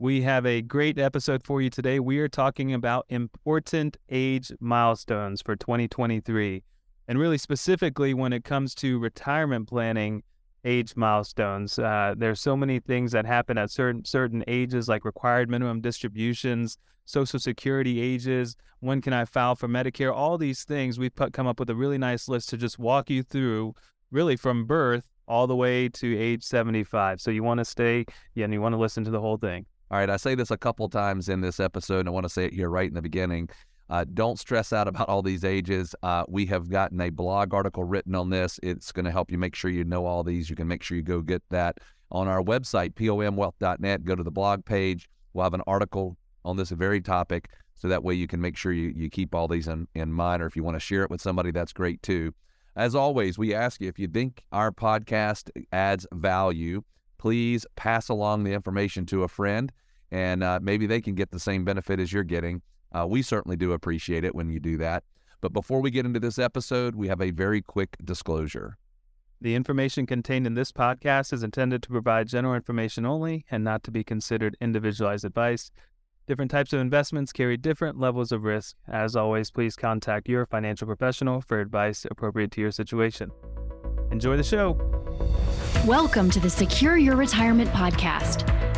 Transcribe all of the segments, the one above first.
We have a great episode for you today. We are talking about important age milestones for 2023. And really specifically when it comes to retirement planning age milestones. Uh, there's so many things that happen at certain certain ages, like required minimum distributions, social security ages, when can I file for Medicare, all these things. We've put, come up with a really nice list to just walk you through really from birth all the way to age 75. So you want to stay yeah, and you want to listen to the whole thing. All right, I say this a couple times in this episode, and I want to say it here right in the beginning. Uh, don't stress out about all these ages. Uh, we have gotten a blog article written on this. It's going to help you make sure you know all these. You can make sure you go get that on our website, pomwealth.net. Go to the blog page. We'll have an article on this very topic, so that way you can make sure you, you keep all these in, in mind. Or if you want to share it with somebody, that's great too. As always, we ask you if you think our podcast adds value, please pass along the information to a friend, and uh, maybe they can get the same benefit as you're getting. Uh, we certainly do appreciate it when you do that. But before we get into this episode, we have a very quick disclosure. The information contained in this podcast is intended to provide general information only and not to be considered individualized advice. Different types of investments carry different levels of risk. As always, please contact your financial professional for advice appropriate to your situation. Enjoy the show. Welcome to the Secure Your Retirement Podcast.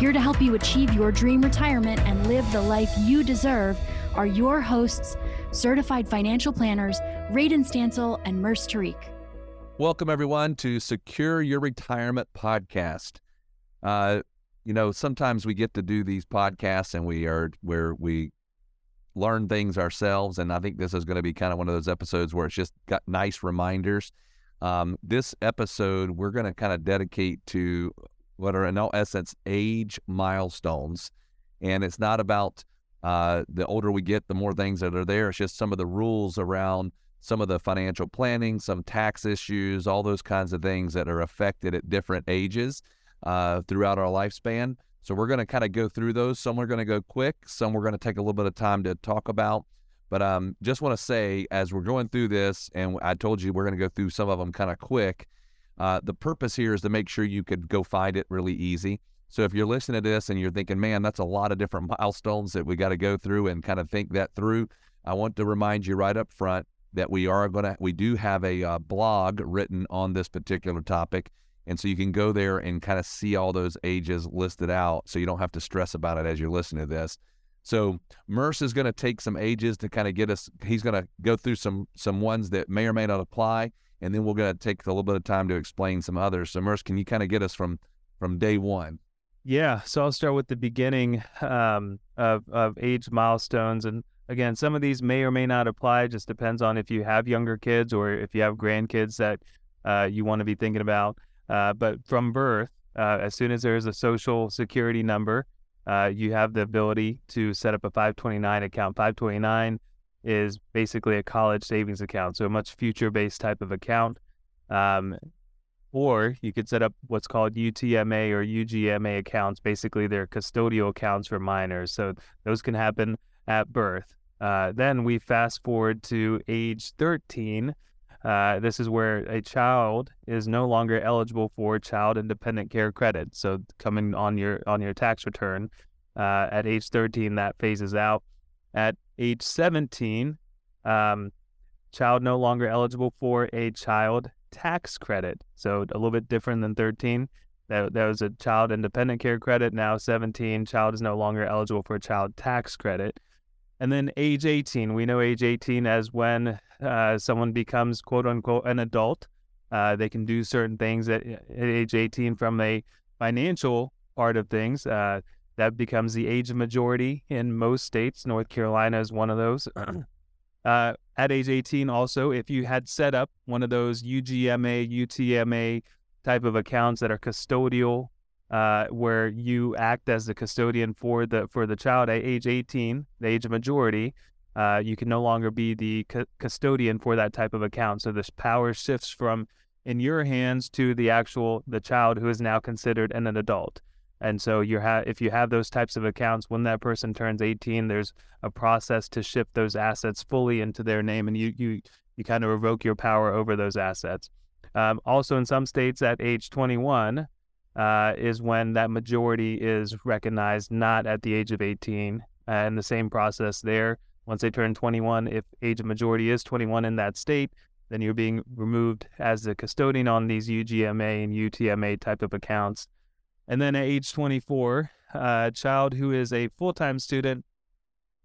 Here to help you achieve your dream retirement and live the life you deserve are your hosts, certified financial planners, Radon Stancil and Murs Tariq. Welcome, everyone, to Secure Your Retirement Podcast. Uh, you know, sometimes we get to do these podcasts and we are where we learn things ourselves. And I think this is going to be kind of one of those episodes where it's just got nice reminders. Um, this episode, we're going to kind of dedicate to what are in all essence age milestones. And it's not about uh, the older we get, the more things that are there. It's just some of the rules around some of the financial planning, some tax issues, all those kinds of things that are affected at different ages uh, throughout our lifespan. So we're going to kind of go through those. Some we're going to go quick. Some we're going to take a little bit of time to talk about. But um, just want to say, as we're going through this, and I told you we're going to go through some of them kind of quick. Uh, the purpose here is to make sure you could go find it really easy. So if you're listening to this and you're thinking, man, that's a lot of different milestones that we got to go through and kind of think that through, I want to remind you right up front that we are going to, we do have a uh, blog written on this particular topic. And so you can go there and kind of see all those ages listed out so you don't have to stress about it as you're listening to this. So Murs is going to take some ages to kind of get us. He's going to go through some some ones that may or may not apply, and then we're going to take a little bit of time to explain some others. So Murs, can you kind of get us from from day one? Yeah. So I'll start with the beginning um, of of age milestones, and again, some of these may or may not apply. It just depends on if you have younger kids or if you have grandkids that uh, you want to be thinking about. Uh, but from birth, uh, as soon as there's a social security number, uh, you have the ability to set up a 529 account. 529 is basically a college savings account, so a much future based type of account. Um, or you could set up what's called UTMA or UGMA accounts. Basically, they're custodial accounts for minors. So those can happen at birth. Uh, then we fast forward to age 13. Uh, this is where a child is no longer eligible for child independent care credit. So coming on your on your tax return uh, at age 13, that phases out. At age 17, um, child no longer eligible for a child tax credit. So a little bit different than 13. That, that was a child independent care credit. Now 17, child is no longer eligible for a child tax credit. And then age 18, we know age 18 as when uh, someone becomes quote unquote an adult. Uh, they can do certain things at, at, age 18 from a financial part of things. Uh, that becomes the age of majority in most states. North Carolina is one of those. Uh, at age 18, also, if you had set up one of those UGMA, UTMA type of accounts that are custodial uh, where you act as the custodian for the for the child at age 18, the age of majority. Uh, you can no longer be the cu- custodian for that type of account. So this power shifts from in your hands to the actual the child who is now considered an, an adult. And so you have if you have those types of accounts when that person turns 18, there's a process to shift those assets fully into their name, and you you you kind of revoke your power over those assets. Um, also, in some states, at age 21 uh, is when that majority is recognized, not at the age of 18. Uh, and the same process there. Once they turn 21, if age of majority is 21 in that state, then you're being removed as the custodian on these UGMA and UTMA type of accounts. And then at age 24, uh, a child who is a full time student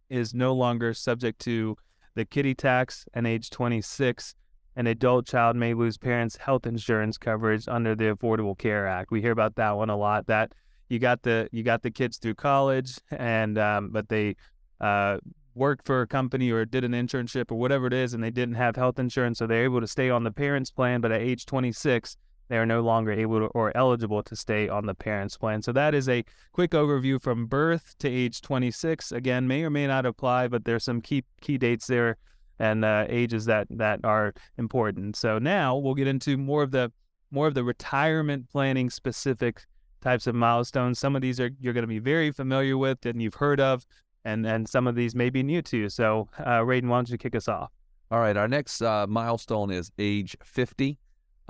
is no longer subject to the kiddie tax. And age 26, an adult child may lose parents' health insurance coverage under the Affordable Care Act. We hear about that one a lot. That you got the you got the kids through college, and um, but they uh, worked for a company or did an internship or whatever it is, and they didn't have health insurance, so they're able to stay on the parents' plan. But at age 26, they are no longer able or eligible to stay on the parents' plan. So that is a quick overview from birth to age 26. Again, may or may not apply, but there's some key key dates there and uh, ages that that are important. So now we'll get into more of the more of the retirement planning specific types of milestones. Some of these are you're going to be very familiar with and you've heard of, and and some of these may be new to you. So, uh, Radon, why don't you kick us off? All right, our next uh, milestone is age 50.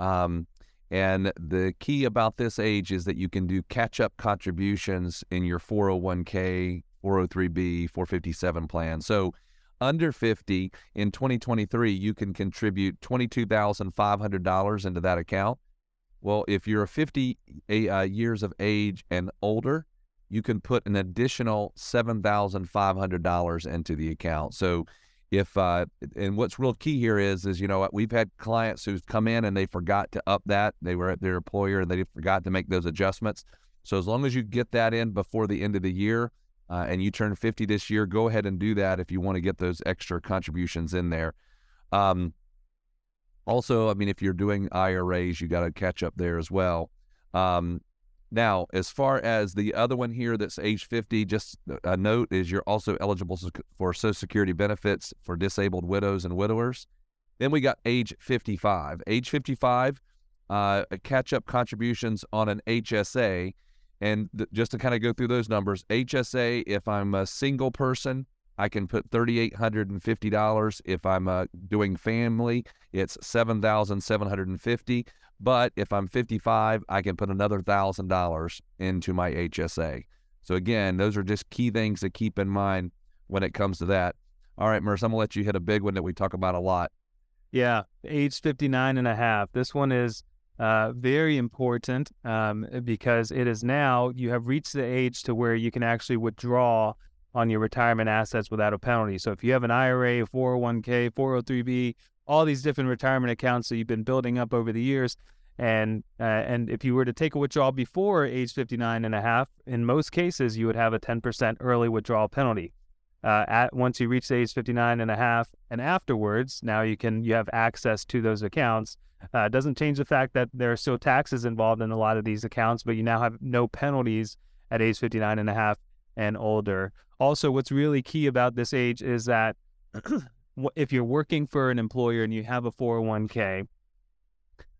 Um, and the key about this age is that you can do catch up contributions in your 401k, 403b, 457 plan. So under 50 in 2023, you can contribute $22,500 into that account. Well, if you're 50 uh, years of age and older, you can put an additional $7,500 into the account. So if uh, and what's real key here is is you know what we've had clients who've come in and they forgot to up that they were at their employer and they forgot to make those adjustments so as long as you get that in before the end of the year uh, and you turn 50 this year, go ahead and do that if you want to get those extra contributions in there. Um, also, I mean, if you're doing IRAs, you got to catch up there as well. Um, now, as far as the other one here that's age 50, just a note is you're also eligible for Social Security benefits for disabled widows and widowers. Then we got age 55. Age 55, uh, catch up contributions on an HSA and th- just to kind of go through those numbers, HSA, if I'm a single person, I can put $3,850. If I'm uh, doing family, it's 7750 But if I'm 55, I can put another $1,000 into my HSA. So again, those are just key things to keep in mind when it comes to that. All right, Murs, I'm going to let you hit a big one that we talk about a lot. Yeah, age 59 and a half. This one is uh, very important um, because it is now you have reached the age to where you can actually withdraw on your retirement assets without a penalty. So if you have an IRA, 401k, 403b, all these different retirement accounts that you've been building up over the years, and uh, and if you were to take a withdrawal before age 59 and a half, in most cases you would have a 10% early withdrawal penalty. Uh, at once you reach age 59 and a half and afterwards, now you can you have access to those accounts uh, doesn't change the fact that there are still taxes involved in a lot of these accounts, but you now have no penalties at age 59 and a half and older. Also, what's really key about this age is that if you're working for an employer and you have a 401k,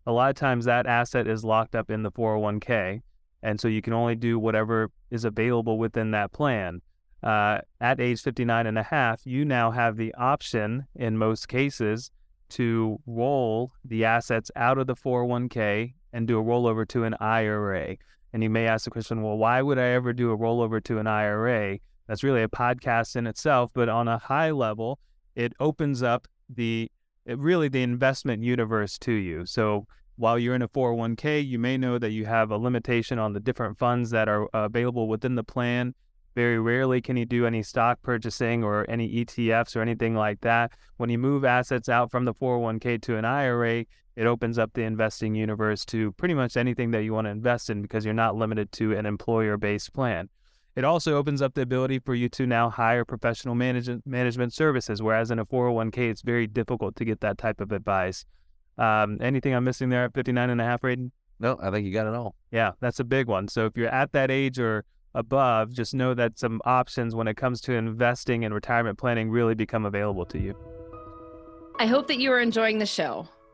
a lot of times that asset is locked up in the 401k. And so you can only do whatever is available within that plan. Uh, at age 59 and a half, you now have the option in most cases to roll the assets out of the 401k and do a rollover to an IRA. And you may ask the question, well, why would I ever do a rollover to an IRA? That's really a podcast in itself, but on a high level, it opens up the it really the investment universe to you. So while you're in a 401k, you may know that you have a limitation on the different funds that are uh, available within the plan. Very rarely can you do any stock purchasing or any ETFs or anything like that. When you move assets out from the 401k to an IRA, it opens up the investing universe to pretty much anything that you want to invest in because you're not limited to an employer based plan. It also opens up the ability for you to now hire professional management management services, whereas in a 401k, it's very difficult to get that type of advice. Um, anything I'm missing there at 59 and a half, Radon? No, I think you got it all. Yeah, that's a big one. So if you're at that age or above, just know that some options when it comes to investing and retirement planning really become available to you. I hope that you are enjoying the show.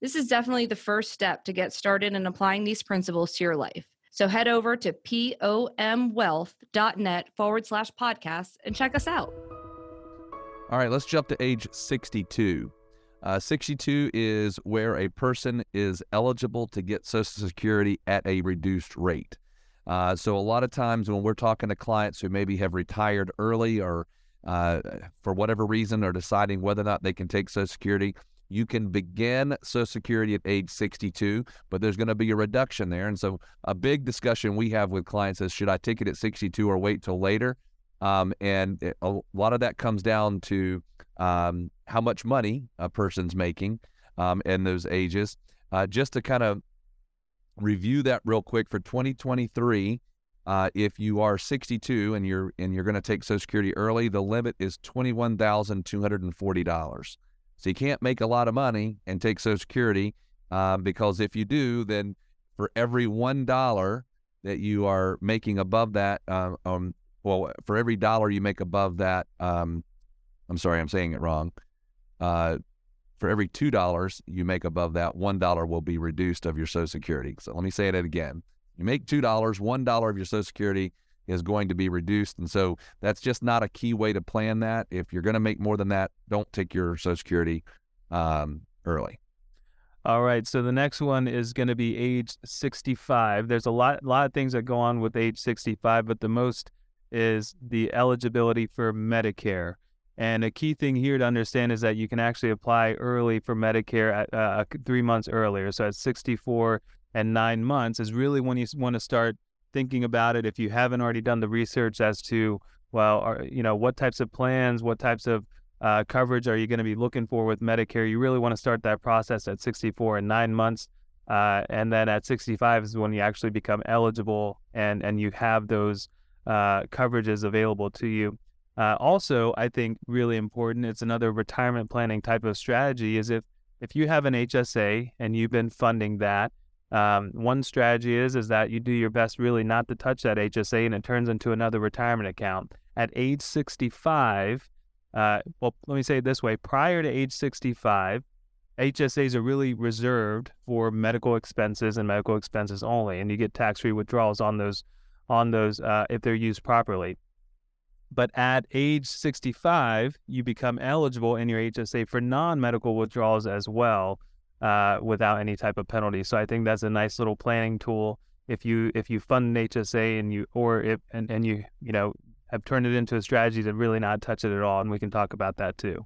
this is definitely the first step to get started in applying these principles to your life. So head over to pomwealth.net forward slash podcast and check us out. All right, let's jump to age 62. Uh, 62 is where a person is eligible to get Social Security at a reduced rate. Uh, so, a lot of times when we're talking to clients who maybe have retired early or uh, for whatever reason are deciding whether or not they can take Social Security, you can begin Social Security at age 62, but there's going to be a reduction there. And so, a big discussion we have with clients is should I take it at 62 or wait till later? Um, and it, a lot of that comes down to um, how much money a person's making um, in those ages. Uh, just to kind of review that real quick for 2023. Uh, if you are 62 and you're and you're going to take Social Security early, the limit is twenty one thousand two hundred and forty dollars. So you can't make a lot of money and take Social Security uh, because if you do, then for every one dollar that you are making above that, uh, um, well, for every dollar you make above that, um, I'm sorry, I'm saying it wrong. Uh, for every two dollars you make above that, one dollar will be reduced of your Social Security. So let me say it again: you make two dollars, one dollar of your Social Security is going to be reduced. And so that's just not a key way to plan that. If you're going to make more than that, don't take your Social Security um, early. All right. So the next one is going to be age 65. There's a lot, lot of things that go on with age 65, but the most is the eligibility for Medicare. And a key thing here to understand is that you can actually apply early for Medicare at uh, three months earlier. So at 64 and nine months is really when you want to start thinking about it if you haven't already done the research as to well are, you know what types of plans what types of uh, coverage are you going to be looking for with medicare? You really want to start that process at 64 and nine months uh, and then at 65 is when you actually become eligible and and you have those uh, coverages available to you. Uh, also i think really important it's another retirement planning type of strategy is if if you have an hsa and you've been funding that um, one strategy is is that you do your best really not to touch that HSA and it turns into another retirement account. At age 65, uh, well, let me say it this way: prior to age 65, HSAs are really reserved for medical expenses and medical expenses only, and you get tax-free withdrawals on those on those uh, if they're used properly. But at age 65, you become eligible in your HSA for non-medical withdrawals as well uh, without any type of penalty. So I think that's a nice little planning tool. If you if you fund an HSA and you or if and, and you you know have turned it into a strategy to really not touch it at all, and we can talk about that too.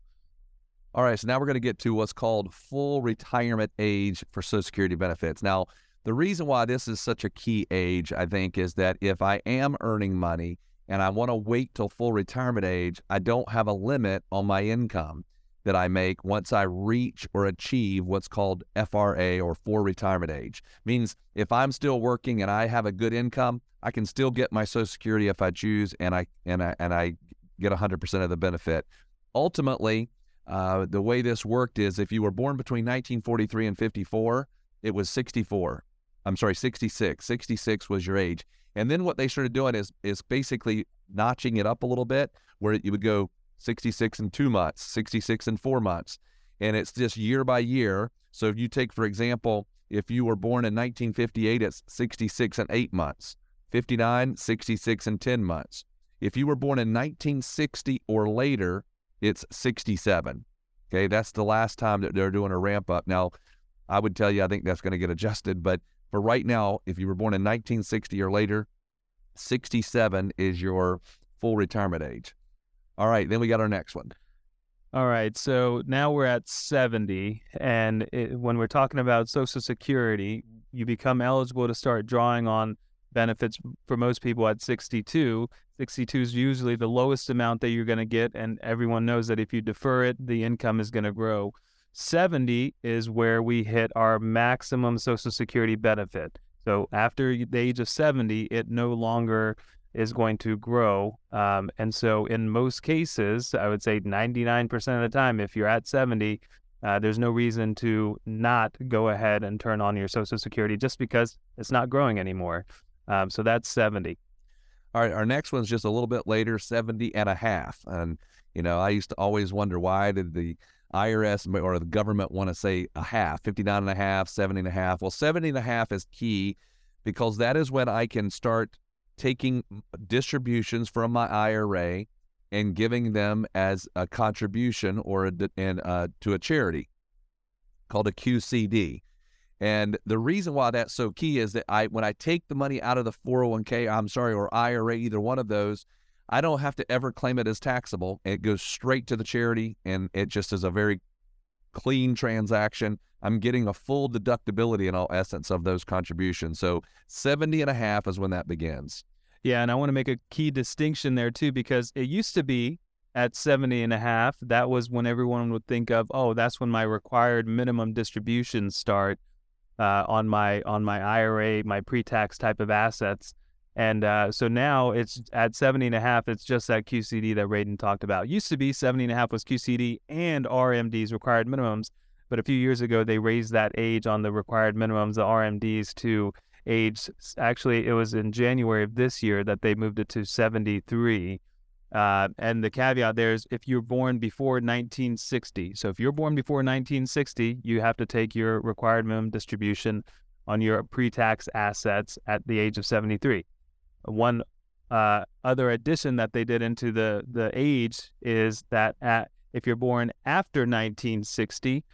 All right, so now we're going to get to what's called full retirement age for Social Security benefits. Now, the reason why this is such a key age, I think, is that if I am earning money and I want to wait till full retirement age, I don't have a limit on my income that I make once I reach or achieve what's called FRA or for retirement age. Means if I'm still working and I have a good income, I can still get my Social Security if I choose, and I and I and I get 100% of the benefit. Ultimately, uh, the way this worked is if you were born between 1943 and 54, it was 64. I'm sorry, 66. 66 was your age. And then what they started doing is is basically notching it up a little bit, where you would go 66 in two months, 66 in four months. And it's just year by year. So if you take, for example, if you were born in 1958, it's 66 and eight months, 59, 66 and 10 months. If you were born in 1960 or later, it's 67. Okay, that's the last time that they're doing a ramp up. Now, I would tell you, I think that's going to get adjusted. But for right now, if you were born in 1960 or later, 67 is your full retirement age. All right, then we got our next one. All right, so now we're at 70. And it, when we're talking about Social Security, you become eligible to start drawing on benefits for most people at 62. 62 is usually the lowest amount that you're going to get, and everyone knows that if you defer it, the income is going to grow. 70 is where we hit our maximum Social Security benefit. So after the age of 70, it no longer is going to grow. Um, and so, in most cases, I would say 99% of the time, if you're at 70, uh, there's no reason to not go ahead and turn on your Social Security just because it's not growing anymore. Um, so that's 70. All right, our next one's just a little bit later, 70 and a half. And, you know, I used to always wonder why did the IRS or the government want to say a half, 59 and a half, 70 and a half. Well, 70 and a half is key because that is when I can start taking distributions from my IRA and giving them as a contribution or a, and, uh, to a charity called a QCD. And the reason why that's so key is that I when I take the money out of the 401k, I'm sorry, or IRA, either one of those, I don't have to ever claim it as taxable. It goes straight to the charity and it just is a very clean transaction. I'm getting a full deductibility in all essence of those contributions. So 70 and a half is when that begins. Yeah, and I want to make a key distinction there too because it used to be at 70 and a half, that was when everyone would think of, oh, that's when my required minimum distributions start uh, on my on my IRA, my pre-tax type of assets. And uh, so now it's at 70 and a half, it's just that QCD that Radon talked about. Used to be 70 and a half was QCD and RMDs required minimums. But a few years ago, they raised that age on the required minimums, the RMDs, to age. Actually, it was in January of this year that they moved it to 73. Uh, and the caveat there is if you're born before 1960. So if you're born before 1960, you have to take your required minimum distribution on your pre-tax assets at the age of 73 one uh, other addition that they did into the the age is that at if you're born after 1960,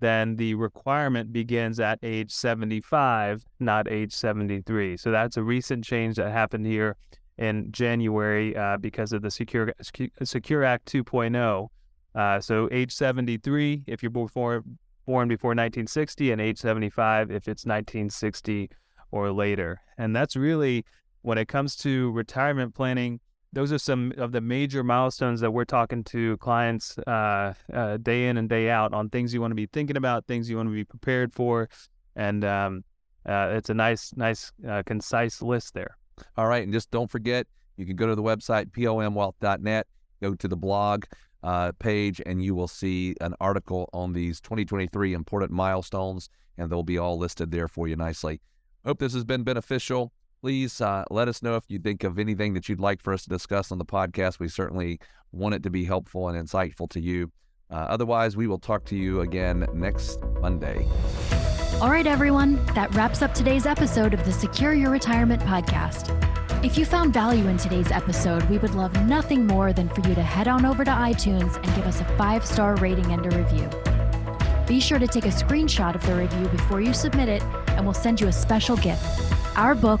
then the requirement begins at age 75, not age 73. So that's a recent change that happened here in January uh, because of the Secure Secure Act 2.0. Uh, so age 73 if you're before born before 1960, and age 75 if it's 1960 or later. And that's really when it comes to retirement planning, those are some of the major milestones that we're talking to clients uh, uh, day in and day out on things you want to be thinking about, things you want to be prepared for, and um, uh, it's a nice, nice, uh, concise list there. All right, and just don't forget, you can go to the website pomwealth.net, go to the blog uh, page, and you will see an article on these 2023 important milestones, and they'll be all listed there for you nicely. Hope this has been beneficial please uh, let us know if you think of anything that you'd like for us to discuss on the podcast. We certainly want it to be helpful and insightful to you. Uh, otherwise, we will talk to you again next Monday. All right, everyone, that wraps up today's episode of the Secure Your Retirement podcast. If you found value in today's episode, we would love nothing more than for you to head on over to iTunes and give us a five star rating and a review. Be sure to take a screenshot of the review before you submit it, and we'll send you a special gift our book,